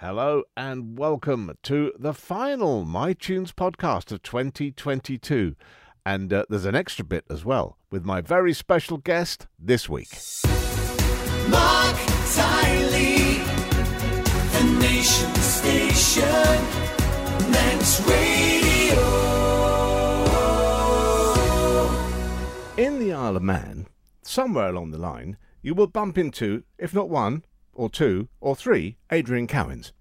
Hello and welcome to the final MyTunes podcast of 2022. And uh, there's an extra bit as well with my very special guest this week. Mark Tiley, the nation station, Manx Radio. In the Isle of Man, somewhere along the line, you will bump into, if not one, or two, or three Adrian Cowans.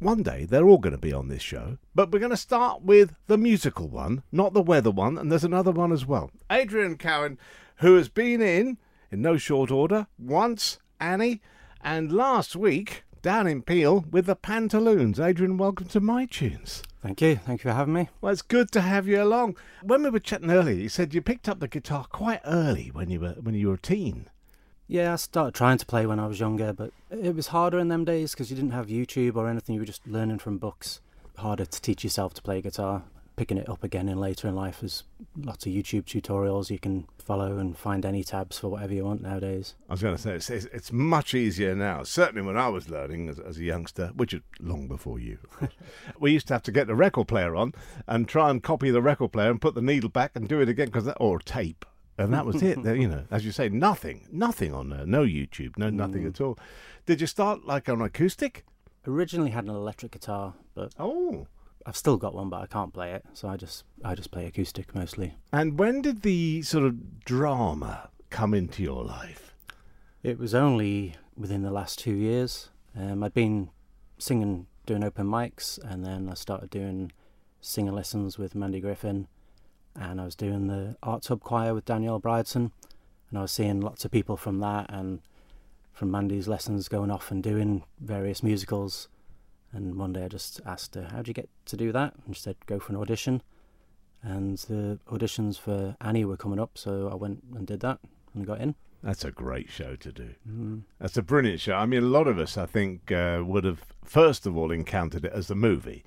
One day they're all going to be on this show, but we're going to start with the musical one, not the weather one, and there's another one as well. Adrian Cowan, who has been in, in no short order, once Annie, and last week down in Peel with the Pantaloons. Adrian, welcome to my tunes. Thank you. Thank you for having me. Well, it's good to have you along. When we were chatting earlier, you said you picked up the guitar quite early when you were when you were a teen. Yeah, I started trying to play when I was younger, but it was harder in them days because you didn't have YouTube or anything. You were just learning from books. Harder to teach yourself to play guitar. Picking it up again in later in life, there's lots of YouTube tutorials you can follow and find any tabs for whatever you want nowadays. I was going to say it's, it's, it's much easier now. Certainly, when I was learning as, as a youngster, which is long before you, we used to have to get the record player on and try and copy the record player and put the needle back and do it again because or tape, and that was it. You know, as you say, nothing, nothing on there, no YouTube, no nothing at all. Did you start like on acoustic? Originally had an electric guitar, but Oh, I've still got one, but I can't play it, so I just I just play acoustic mostly. and when did the sort of drama come into your life? It was only within the last two years. Um, I'd been singing, doing open mics, and then I started doing singing lessons with Mandy Griffin, and I was doing the Arts Hub Choir with Danielle Brideson, and I was seeing lots of people from that and from Mandy's lessons going off and doing various musicals. And one day I just asked her, "How'd you get to do that?" And she said, "Go for an audition." And the auditions for Annie were coming up, so I went and did that and got in. That's a great show to do. Mm. That's a brilliant show. I mean, a lot of us, I think, uh, would have first of all encountered it as a movie,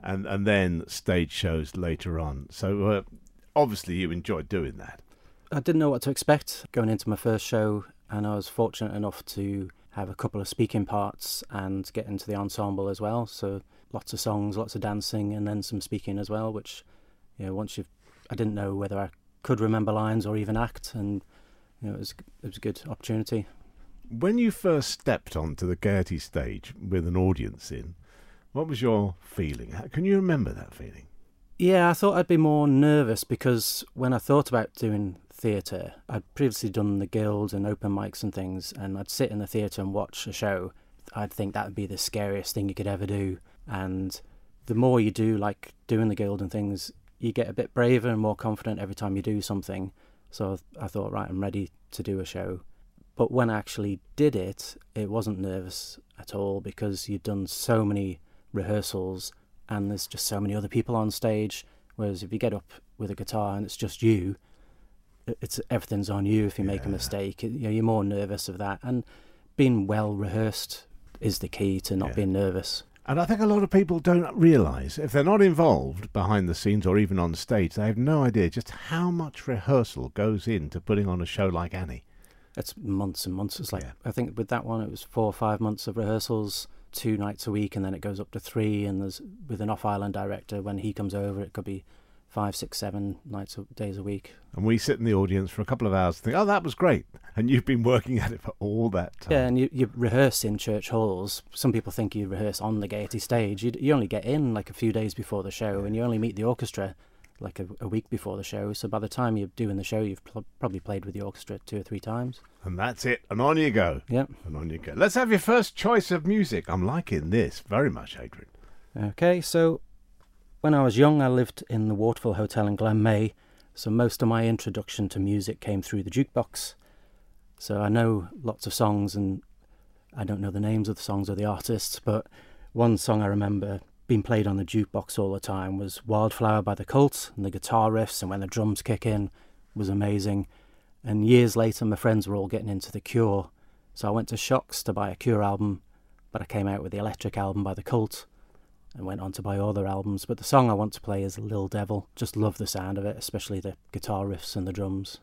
and and then stage shows later on. So uh, obviously, you enjoyed doing that. I didn't know what to expect going into my first show, and I was fortunate enough to have a couple of speaking parts and get into the ensemble as well. So lots of songs, lots of dancing, and then some speaking as well. Which, you know, once you've, I didn't know whether I could remember lines or even act, and you know, it was it was a good opportunity. When you first stepped onto the Gaiety stage with an audience in, what was your feeling? How- Can you remember that feeling? Yeah, I thought I'd be more nervous because when I thought about doing theatre, I'd previously done the guild and open mics and things, and I'd sit in the theatre and watch a show. I'd think that would be the scariest thing you could ever do. And the more you do, like doing the guild and things, you get a bit braver and more confident every time you do something. So I thought, right, I'm ready to do a show. But when I actually did it, it wasn't nervous at all because you'd done so many rehearsals and there's just so many other people on stage. Whereas if you get up with a guitar and it's just you, it's everything's on you. If you make a mistake, you know, you're more nervous of that. And being well rehearsed is the key to not Yeah. being nervous. And I think a lot of people don't realise, if they're not involved behind the scenes or even on stage, they have no idea just how much rehearsal goes into putting on a show like Annie. It's months and months. It's like Yeah. I think with that one, it was four or five months of rehearsals, two nights a week, and then it goes up to three. And there's with an off-island director, when he comes over, it could be five, six, seven nights a- days a week. And we sit in the audience for a couple of hours and think, oh, that was great. And you've been working at it for all that time. Yeah, and you, you rehearse in church halls. Some people think you rehearse on the Gaiety stage. You, you only get in like a few days before the show, and you only meet the orchestra like a, a week before the show. So by the time you're doing the show, you've pl- probably played with the orchestra two or three times. And that's it. And on you go. Yep. And on you go. Let's have your first choice of music. I'm liking this very much, Adrian. Okay, so when I was young, I lived in the Waterfall Hotel in Glen Maye. So most of my introduction to music came through the jukebox. So I know lots of songs, and I don't know the names of the songs or the artists, but one song I remember being played on the jukebox all the time was Wildflower by the Cult, and the guitar riffs and when the drums kick in was amazing. And years later, my friends were all getting into The Cure. So I went to Shocks to buy a Cure album, but I came out with the Electric album by The Cult and went on to buy other albums. But the song I want to play is Lil Devil. Just love the sound of it, especially the guitar riffs and the drums.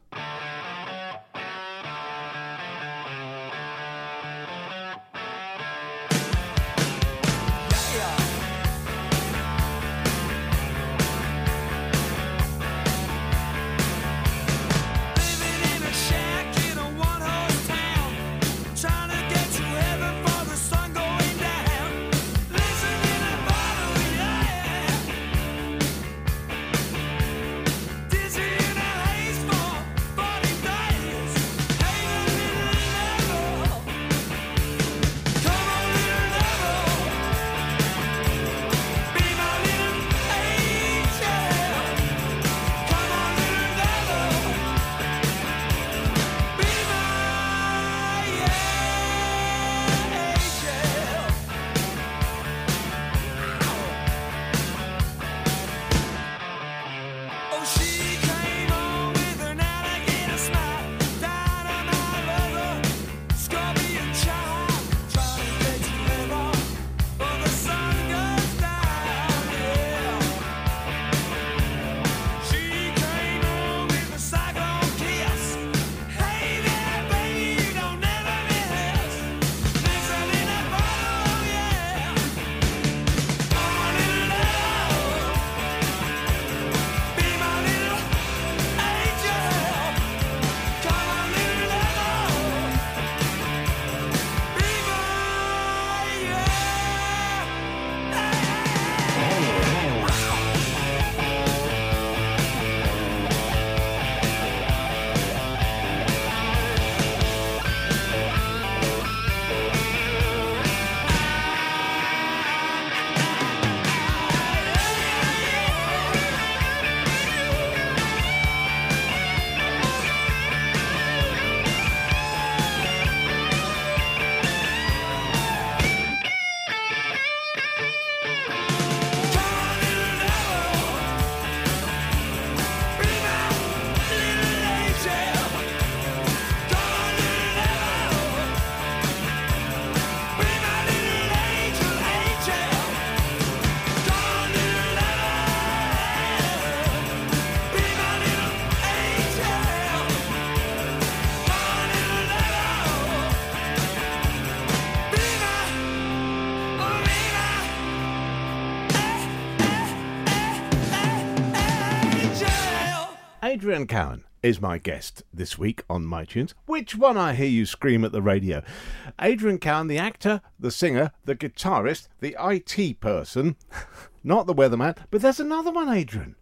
Adrian Cowan is my guest this week on My Tunes. Which one I hear you scream at the radio? Adrian Cowan, the actor, the singer, the guitarist, the IT person, not the weatherman, but there's another one, Adrian.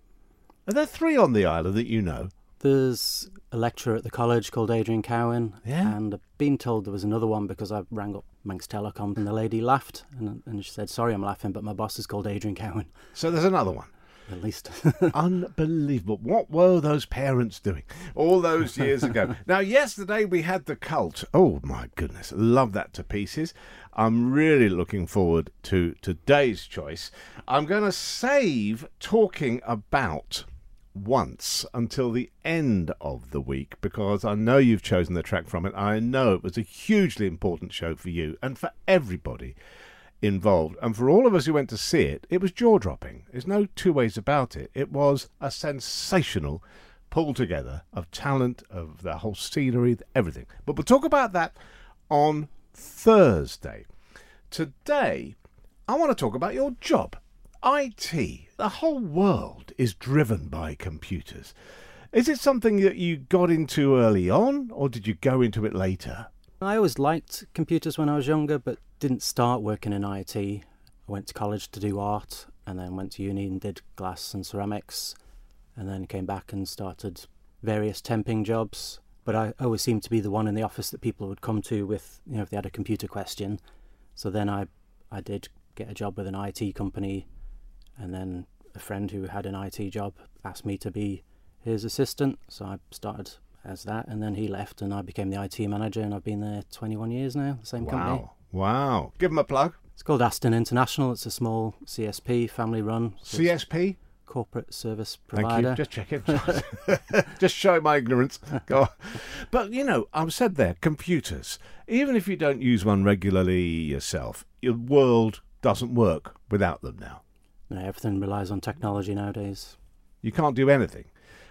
Are there three on the island that you know? There's a lecturer at the college called Adrian Cowan, Yeah. and I've been told there was another one because I rang up Manx Telecom and the lady laughed and, and she said, "Sorry, I'm laughing, but my boss is called Adrian Cowan." So there's another one. At least. Unbelievable. What were those parents doing all those years ago? now, yesterday we had the cult. Oh, my goodness. Love that to pieces. I'm really looking forward to today's choice. I'm going to save talking about once until the end of the week because I know you've chosen the track from it. I know it was a hugely important show for you and for everybody involved. And for all of us who went to see it, it was jaw dropping. There's no two ways about it. It was a sensational pull together of talent, of the whole scenery, everything. But we'll talk about that on Thursday. Today, I want to talk about your job. IT. The whole world is driven by computers. Is it something that you got into early on, or did you go into it later? I always liked computers when I was younger, but didn't start working in IT. I went to college to do art, and then went to uni and did glass and ceramics, and then came back and started various temping jobs. But I always seemed to be the one in the office that people would come to with, you know, if they had a computer question. So then I, I did get a job with an IT company, and then a friend who had an IT job asked me to be his assistant. So I started as that, and then he left, and I became the IT manager, and I've been there 21 years now. The same company. Wow. Wow. Give them a plug. It's called Aston International. It's a small CSP, family run, so CSP. corporate service provider. Thank you. Just check it. Just showing my ignorance. Go on. But you know, I've said there, computers. Even if you don't use one regularly yourself, your world doesn't work without them now. No, everything relies on technology nowadays. You can't do anything.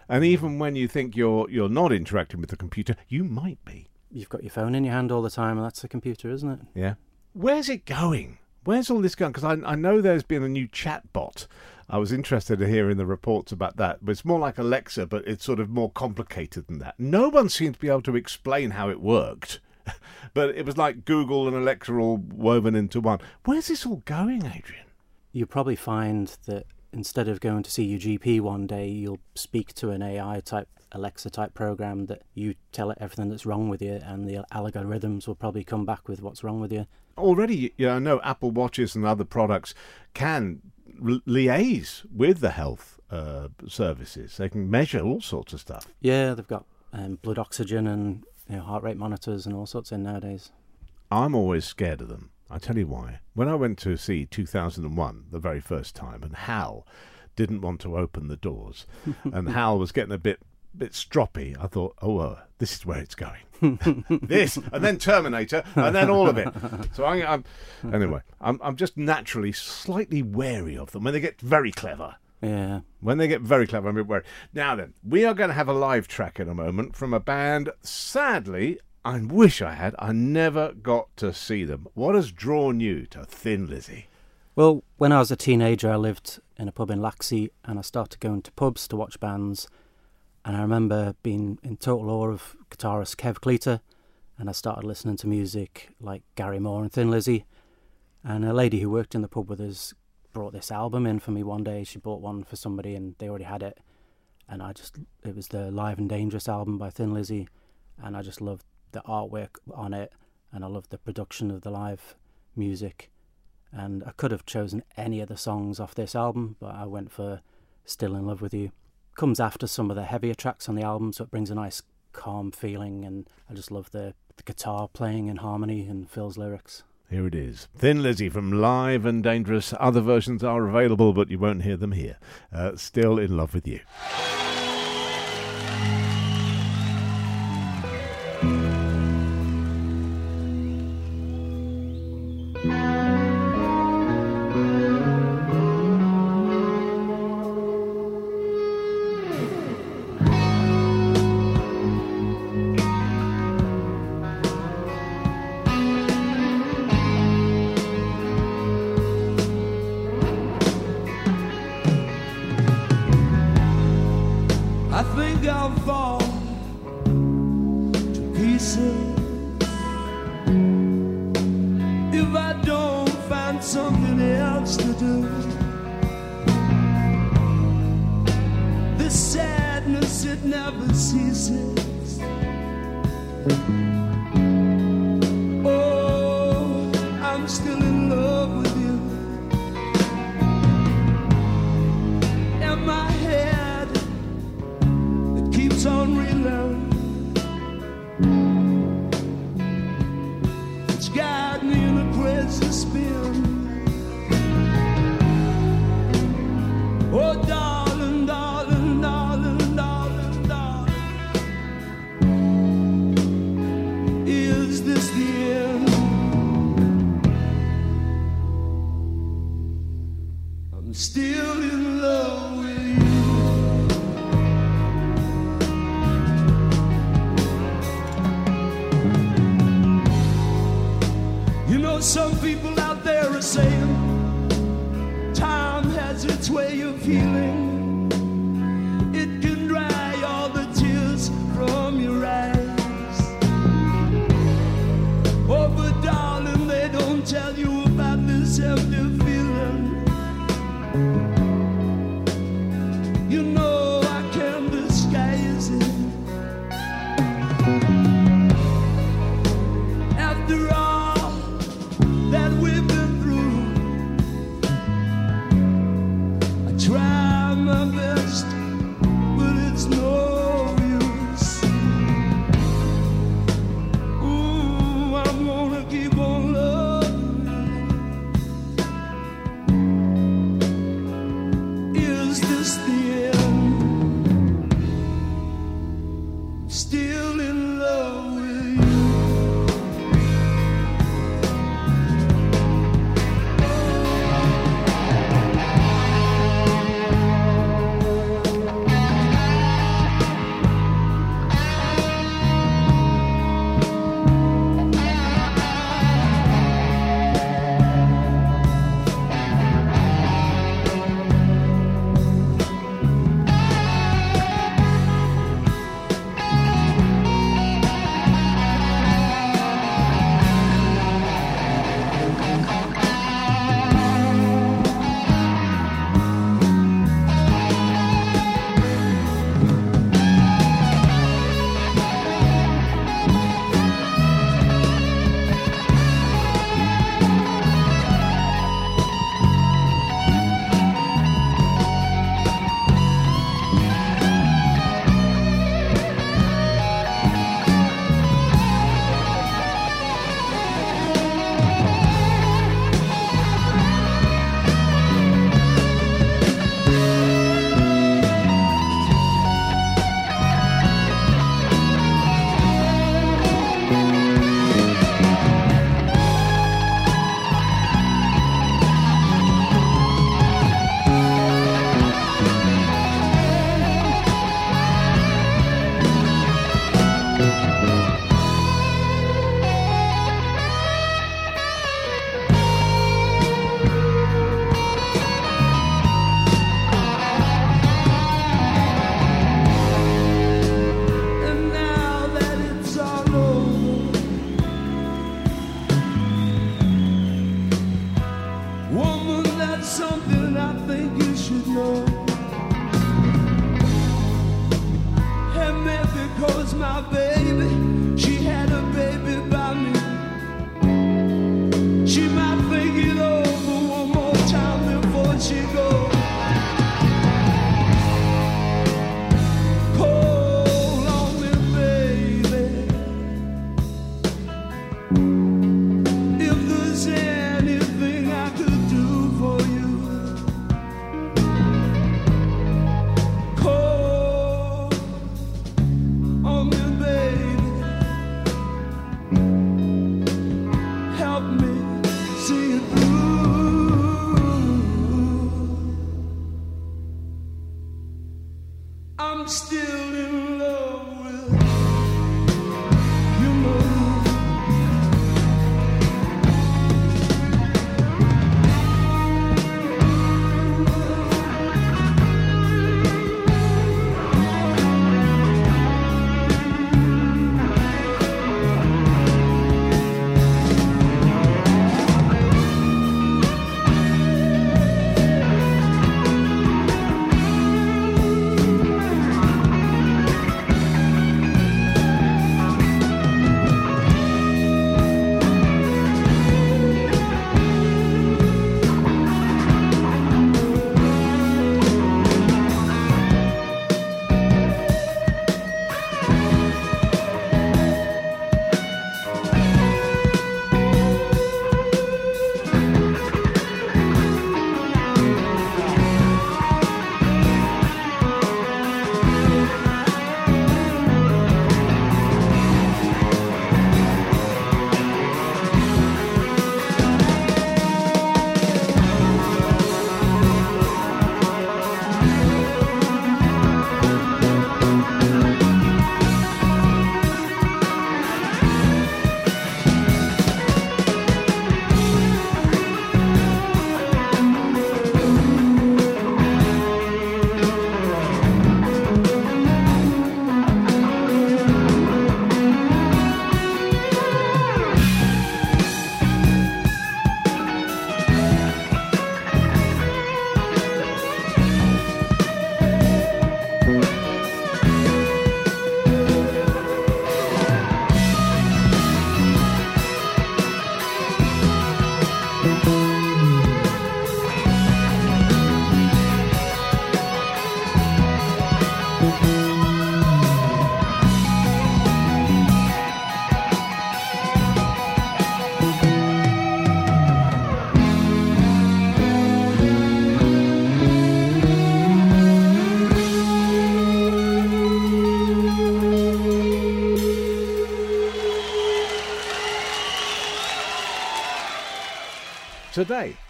And even when you think you're you're not interacting with the computer, you might be. You've got your phone in your hand all the time, and that's a computer, isn't it? Yeah. Where's it going? Where's all this going? Because I, I know there's been a new chat bot. I was interested to hear in the reports about that. But it's more like Alexa, but it's sort of more complicated than that. No one seemed to be able to explain how it worked. but it was like Google and Alexa all woven into one. Where's this all going, Adrian? You'll probably find that instead of going to see your GP one day, you'll speak to an AI type Alexa type program that you tell it everything that's wrong with you, and the algorithms will probably come back with what's wrong with you. Already, yeah, I know Apple Watches and other products can li- liaise with the health uh, services. They can measure all sorts of stuff. Yeah, they've got um, blood oxygen and you know, heart rate monitors and all sorts in nowadays. I'm always scared of them. I tell you why. When I went to see 2001 the very first time, and Hal didn't want to open the doors, and Hal was getting a bit bit stroppy, I thought, oh, uh, this is where it's going. this, and then Terminator, and then all of it. So I, I'm anyway. I'm I'm just naturally slightly wary of them when they get very clever. Yeah. When they get very clever, I'm a bit worried. Now then, we are going to have a live track in a moment from a band. Sadly, I wish I had. I never got to see them. What has drawn you to Thin Lizzy? Well, when I was a teenager, I lived in a pub in Laxey and I started going to pubs to watch bands. And I remember being in total awe of guitarist Kev Cleater. And I started listening to music like Gary Moore and Thin Lizzy. And a lady who worked in the pub with us brought this album in for me one day. She bought one for somebody and they already had it. And I just, it was the Live and Dangerous album by Thin Lizzy. And I just loved the artwork on it. And I loved the production of the live music and I could have chosen any of the songs off this album, but I went for Still in Love with You. Comes after some of the heavier tracks on the album, so it brings a nice calm feeling, and I just love the, the guitar playing in harmony and Phil's lyrics. Here it is. Thin Lizzy from Live and Dangerous. Other versions are available, but you won't hear them here. Uh, still in love with you.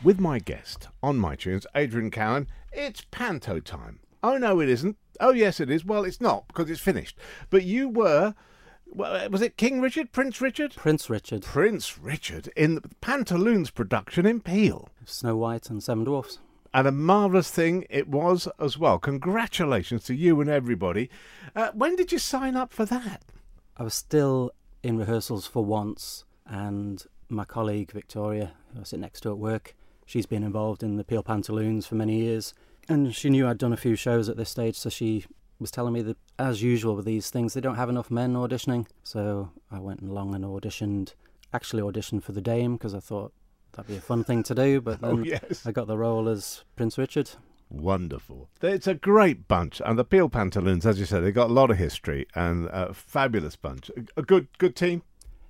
With my guest on my tunes, Adrian Cowan, it's panto time. Oh no, it isn't. Oh yes, it is. Well, it's not because it's finished. But you were, well, was it King Richard, Prince Richard, Prince Richard, Prince Richard in the Pantaloons production in Peel, Snow White and Seven Dwarfs. and a marvellous thing it was as well. Congratulations to you and everybody. Uh, when did you sign up for that? I was still in rehearsals for once, and my colleague Victoria, who I sit next to at work, she's been involved in the Peel Pantaloons for many years, and she knew I'd done a few shows at this stage, so she was telling me that, as usual with these things, they don't have enough men auditioning. So I went along and auditioned, actually auditioned for the Dame because I thought that'd be a fun thing to do, but oh, then Oh yes. I got the role as Prince Richard. Wonderful. It's a great bunch, and the Peel Pantaloons, as you said, they've got a lot of history and a fabulous bunch. A- A good, good team.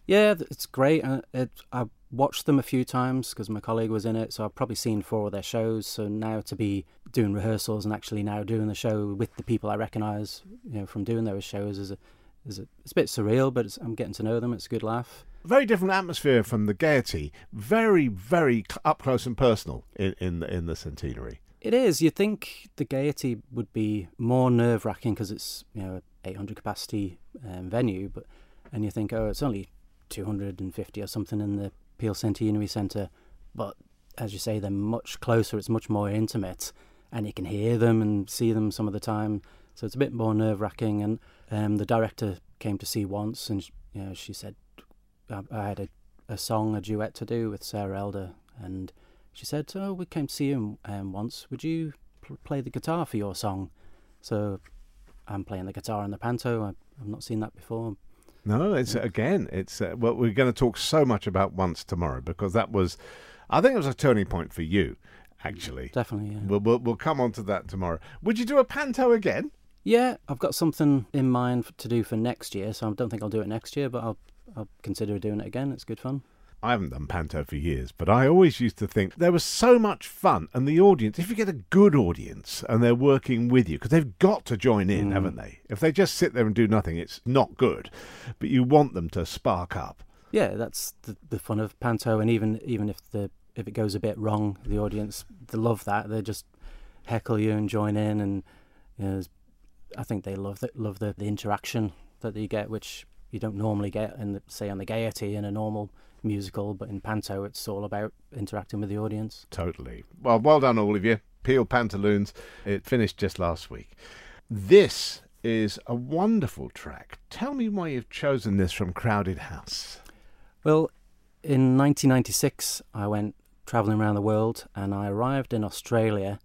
Yeah, it's great. Uh, it, I watched them a few times because my colleague was in it, so I've probably seen four of their shows. So now to be doing rehearsals and actually now doing the show with the people I recognise, you know, from doing those shows is a, is a, it's a bit surreal, but it's, I'm getting to know them. It's a good laugh. Very different atmosphere from the Gaiety. Very, very up close and personal in in the, in the centenary. It is. You'd think the Gaiety would be more nerve wracking because it's you know 800 capacity um, venue, but and you think oh it's only 250 or something in the Peel Centenary Centre, but as you say they're much closer. It's much more intimate, and you can hear them and see them some of the time. So it's a bit more nerve wracking. And um, the director came to see once, and you know she said I, I had a, a song, a duet to do with Sarah Elder, and she said, "Oh, we came to see you um, once. Would you pl- play the guitar for your song?" So I'm playing the guitar in the panto. I, I've not seen that before. No, it's again, it's uh, well, we're going to talk so much about once tomorrow because that was, I think it was a turning point for you, actually. Definitely, yeah. We'll, we'll, we'll come on to that tomorrow. Would you do a panto again? Yeah, I've got something in mind to do for next year, so I don't think I'll do it next year, but I'll I'll consider doing it again. It's good fun. I haven't done panto for years, but I always used to think there was so much fun, and the audience, if you get a good audience and they're working with you, because they've got to join in, Mm. haven't they? If they just sit there and do nothing, it's not good. But you want them to spark up. Yeah, that's the, the fun of panto, and even even if the if it goes a bit wrong, the audience they love that. They just heckle you and join in, and you know, I think they love the, love the, the interaction that you get, which you don't normally get in the, say on the Gaiety in a normal musical, but in panto it's all about interacting with the audience. Totally. Well, well done, all of you. Peel Pantaloons. It finished just last week. This is a wonderful track. Tell me why you've chosen this from Crowded House. Well, in 1996, I went traveling around the world, and I arrived in Australia,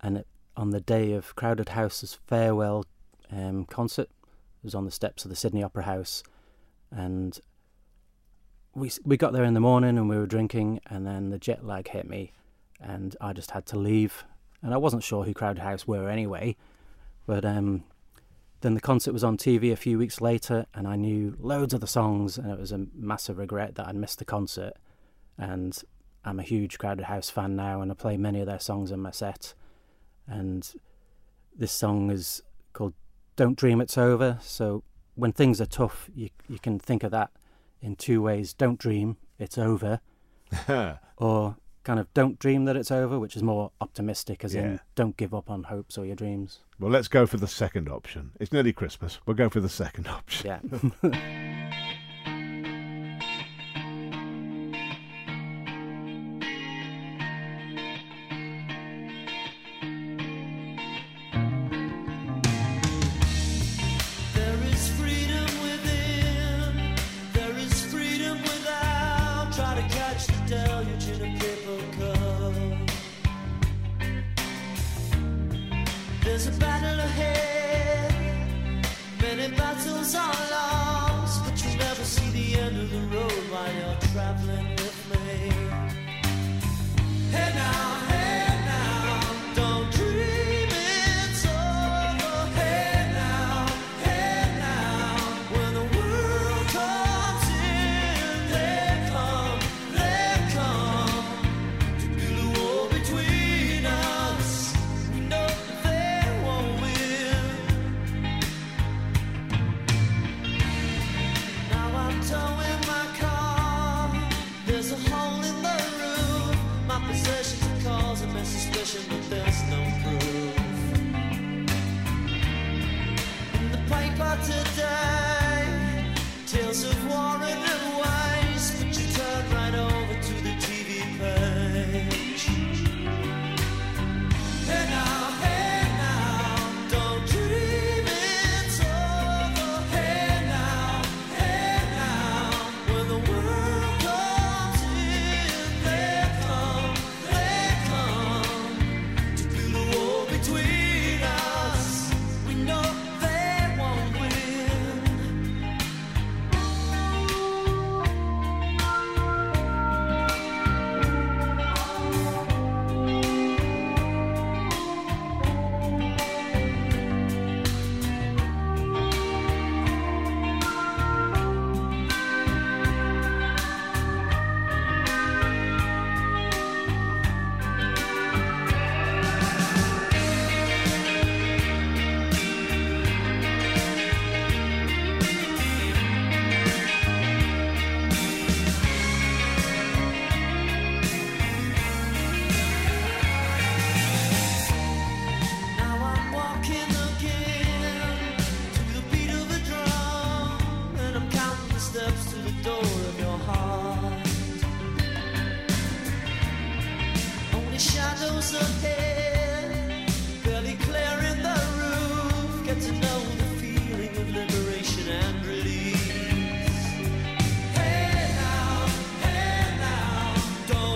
and it, on the day of Crowded House's farewell um, concert, it was on the steps of the Sydney Opera House, and we we got there in the morning and we were drinking, and then the jet lag hit me, and I just had to leave, and I wasn't sure who Crowded House were anyway, but um, then the concert was on TV a few weeks later, and I knew loads of the songs, and it was a massive regret that I'd missed the concert. And I'm a huge Crowded House fan now, and I play many of their songs in my set. And this song is called "Don't Dream It's Over." So when things are tough, you you can think of that in two ways: don't dream it's over, or kind of don't dream that it's over, which is more optimistic, as Yeah. in don't give up on hopes or your dreams. Well, let's go for the second option. It's nearly Christmas. We'll go for the second option. Yeah.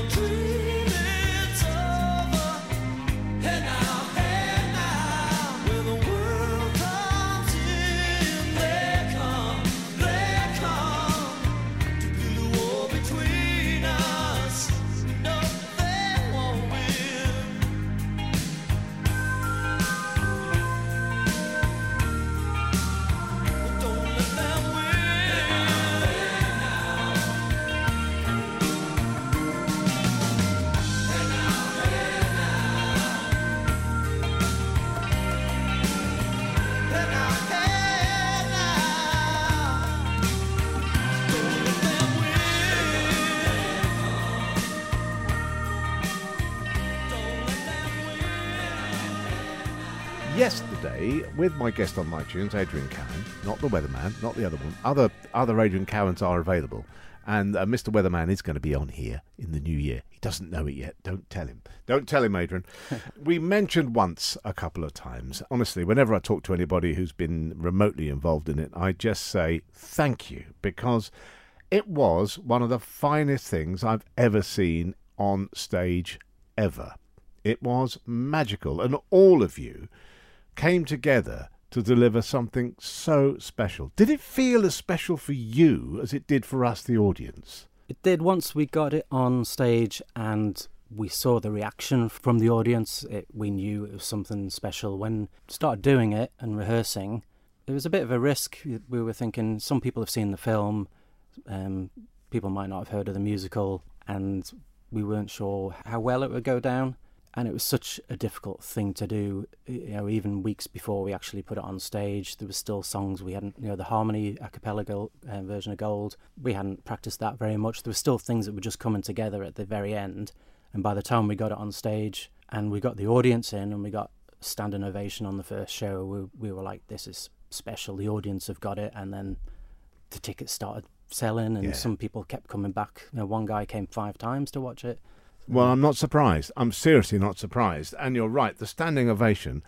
dream with my guest on iTunes, Adrian Cowan, not the weatherman, not the other one. Other other Adrian Cowans are available, and uh, Mr. Weatherman is going to be on here in the new year. He doesn't know it yet. Don't tell him. Don't tell him, Adrian. we mentioned once a couple of times. Honestly, whenever I talk to anybody who's been remotely involved in it, I just say thank you because it was one of the finest things I've ever seen on stage ever. It was magical, and all of you came together to deliver something so special. Did it feel as special for you as it did for us, the audience? It did once we got it on stage and we saw the reaction from the audience. It, we knew it was something special. When we started doing it and rehearsing, it was a bit of a risk. We were thinking some people have seen the film, um, people might not have heard of the musical, and we weren't sure how well it would go down. And it was such a difficult thing to do. You know, even weeks before we actually put it on stage, there were still songs we hadn't. You know, the harmony a cappella uh, version of Gold, we hadn't practiced that very much. There were still things that were just coming together at the very end. And by the time we got it on stage and we got the audience in and we got standing ovation on the first show, we, we were like, "This is special." The audience have got it, and then the tickets started selling, and Yeah. some people kept coming back. You know, one guy came five times to watch it. Well, I'm not surprised. I'm seriously not surprised. And you're right, the standing ovation.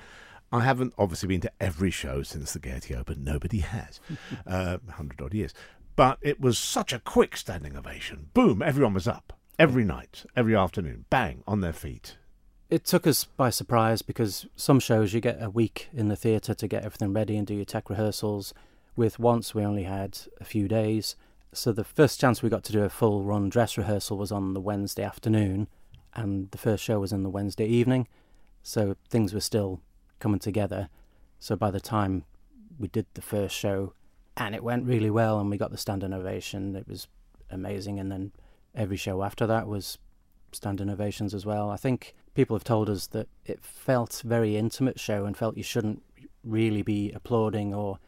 I haven't obviously been to every show since the Gaiety Open. Nobody has. uh, 100 odd years. But it was such a quick standing ovation. Boom, everyone was up. Every night, every afternoon, bang, on their feet. It took us by surprise because some shows you get a week in the theatre to get everything ready and do your tech rehearsals. With once we only had a few days. So the first chance we got to do a full run dress rehearsal was on the Wednesday afternoon, and the first show was in the Wednesday evening. So things were still coming together. So by the time we did the first show, and it went really well, and we got the standing ovation, it was amazing. And then every show after that was standing ovations as well. I think people have told us that it felt very intimate show and felt you shouldn't really be applauding or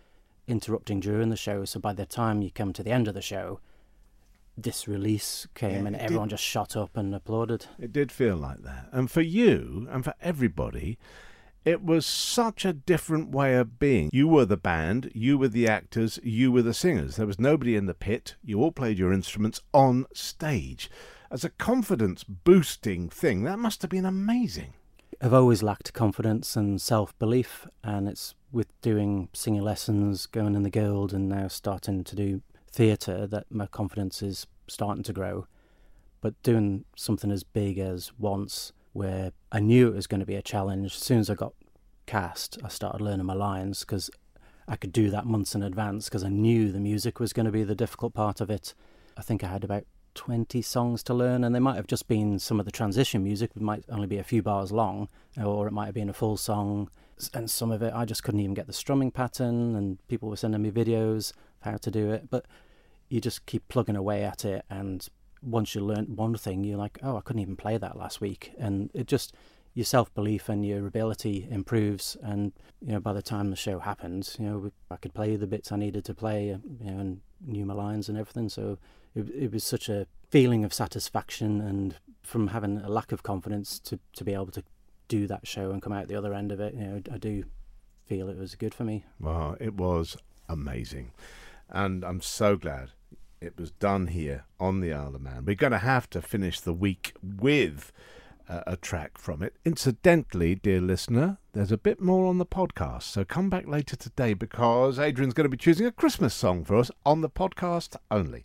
interrupting during the show. So by the time you come to the end of the show, this release came Yeah, and everyone did. just shot up and applauded. It did feel like that. And for you and for everybody, it was such a different way of being. You were the band, you were the actors, you were the singers. There was nobody in the pit. You all played your instruments on stage. As a confidence boosting thing, that must have been amazing. I've always lacked confidence and self belief, and it's with doing singing lessons, going in the guild, and now starting to do theatre that my confidence is starting to grow. But doing something as big as once, where I knew it was going to be a challenge, as soon as I got cast, I started learning my lines because I could do that months in advance because I knew the music was going to be the difficult part of it. I think I had about 20 songs to learn, and they might have just been some of the transition music, it might only be a few bars long, or it might have been a full song. And some of it, I just couldn't even get the strumming pattern, and people were sending me videos of how to do it. But you just keep plugging away at it, and once you learn one thing, you're like, oh, I couldn't even play that last week. And it just, your self belief and your ability improves. And, you know, by the time the show happened, you know, I could play the bits I needed to play, you know, and knew my lines and everything. So it, it was such a feeling of satisfaction and from having a lack of confidence to, to be able to do that show and come out the other end of it, you know, I do feel it was good for me. Well, it was amazing. And I'm so glad it was done here on the Isle of Man. We're going to have to finish the week with uh, a track from it. Incidentally, dear listener, there's a bit more on the podcast. So come back later today because Adrian's going to be choosing a Christmas song for us on the podcast only.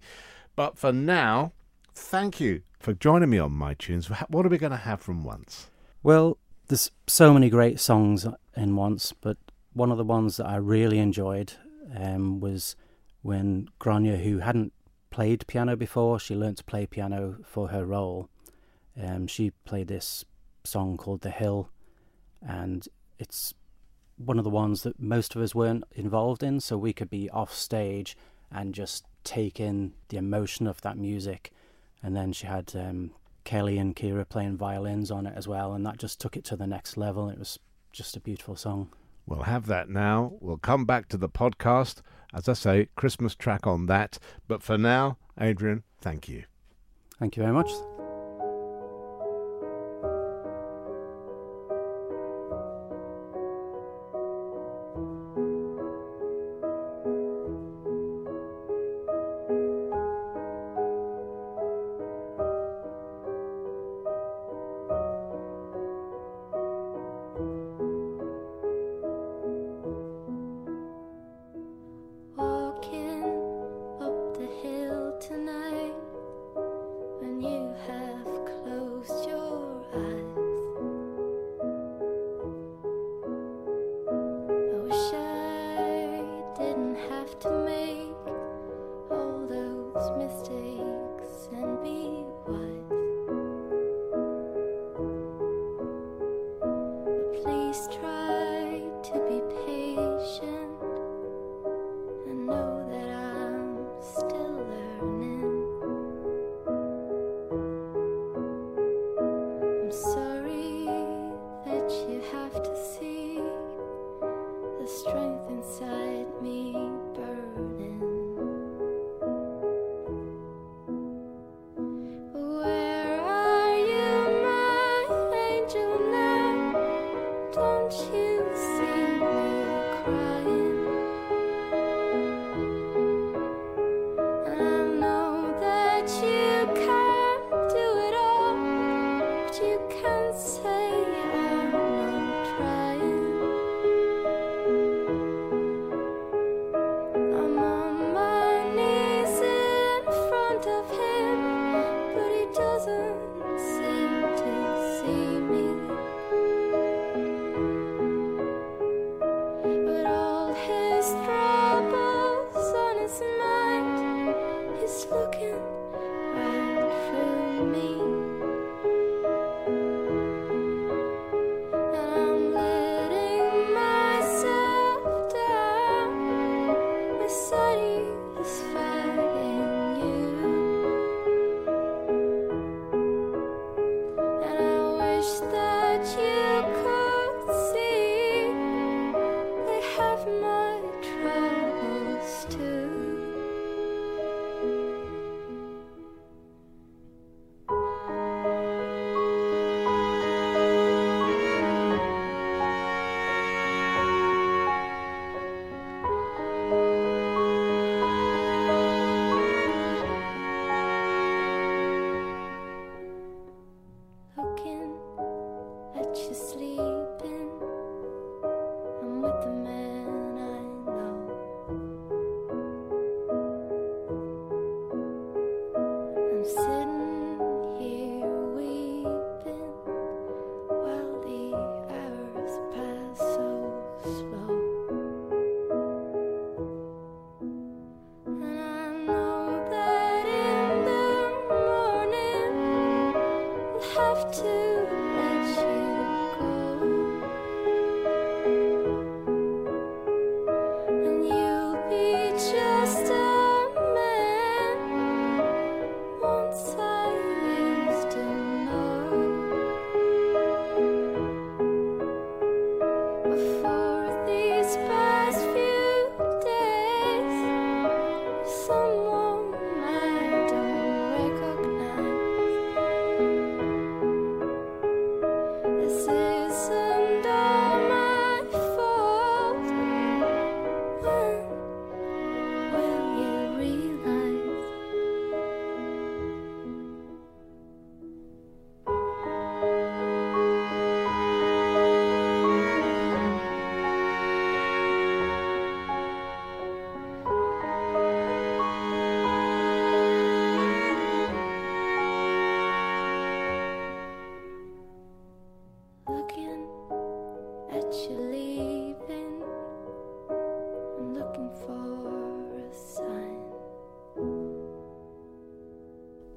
But for now, thank you for joining me on My Tunes. What are we going to have from once? Well, there's so many great songs in Once, but one of the ones that I really enjoyed um, was when Grania, who hadn't played piano before, she learnt to play piano for her role. Um, she played this song called The Hill, and it's one of the ones that most of us weren't involved in, so we could be off stage and just take in the emotion of that music. And then she had um, Kelly and Kira playing violins on it as well, and that just took it to the next level. It was just a beautiful song. We'll have that now. We'll come back to the podcast. As I say, Christmas track on that. But for now, Adrian, thank you. Thank you very much.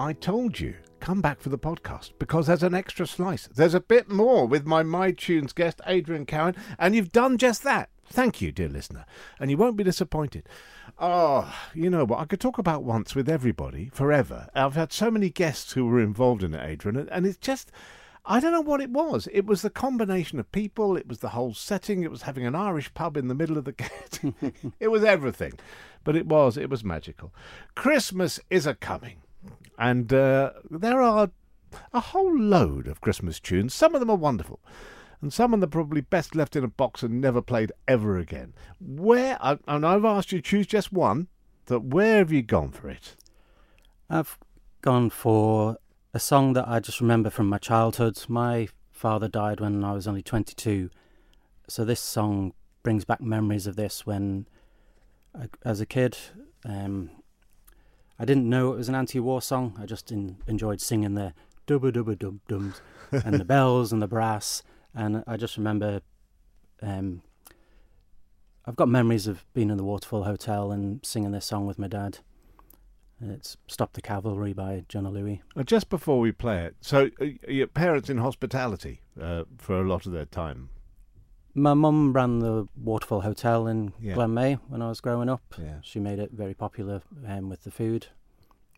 I told you, come back for the podcast because there's an extra slice. There's a bit more with my MyTunes guest, Adrian Cowan, and you've done just that. Thank you, dear listener, and you won't be disappointed. Oh, you know what? I could talk about once with everybody forever. I've had so many guests who were involved in it, Adrian, and- it's just. I don't know what it was. It was the combination of people. It was the whole setting. It was having an Irish pub in the middle of the gate. it was everything, but it was it was magical. Christmas is a coming, and uh, there are a whole load of Christmas tunes. Some of them are wonderful, and some of them are probably best left in a box and never played ever again. Where and I've asked you to choose just one. That where have you gone for it? I've gone for a song that I just remember from my childhood. My father died when I was only 22, so this song brings back memories of this when, as a kid, um, I didn't know it was an anti-war song. I just in, enjoyed singing the dubba dubba dub dums and the bells and the brass, and I just remember. Um, I've got memories of being in the Waterfall Hotel and singing this song with my dad. It's Stop the Cavalry by Jona Lewie. Uh, Just before we play it, so uh, your parents in hospitality uh, for a lot of their time. My mum ran the Waterfall Hotel in Yeah. Glen Maye when I was growing up. Yeah. She made it very popular um, with the food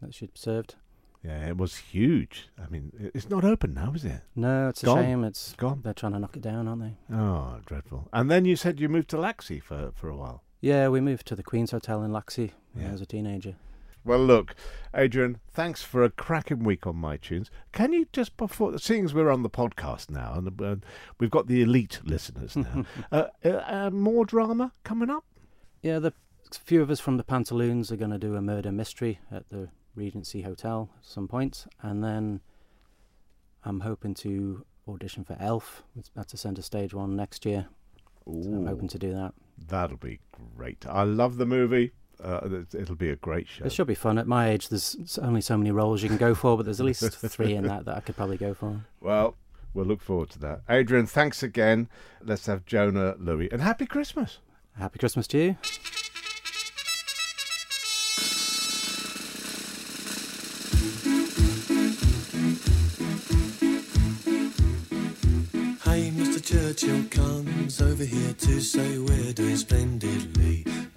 that she served. Yeah, it was huge. I mean, it's not open now, is it? No, it's a Gone. shame. It's Gone. they're trying to knock it down, aren't they? Oh, dreadful. And then you said you moved to Laxey for, for a while. Yeah, we moved to the Queen's Hotel in Laxey when Yeah. I was a teenager. Well, look, Adrian, thanks for a cracking week on my tunes. Can you just before, seeing as we're on the podcast now and uh, we've got the elite listeners now, uh, uh, uh, more drama coming up? Yeah, the few of us from the Pantaloons are going to do a murder mystery at the Regency Hotel at some point. point, and then I'm hoping to audition for Elf. That's a centre stage one next year. So I'm hoping to do that. That'll be great. I love the movie. Uh, it- it'll be a great show. It should be fun. At my age, there's only so many roles you can go for, but there's at least three in that that I could probably go for. Well, we'll look forward to that. Adrian, thanks again. Let's have Jona Lewie and happy Christmas. Happy Christmas to you. Hey, Mr. Churchill comes over here to say we're doing splendidly.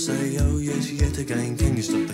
Say, oh yes, yet again, can you stop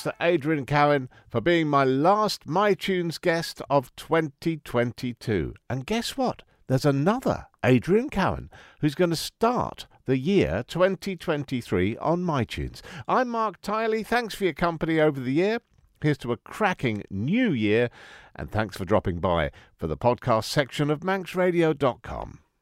Thanks to Adrian Cowan for being my last MyTunes guest of 2022. And guess what? There's another Adrian Cowan who's going to start the year 2023 on MyTunes. I'm Mark Tiley. Thanks for your company over the year. Here's to a cracking new year, and thanks for dropping by for the podcast section of manxradio.com.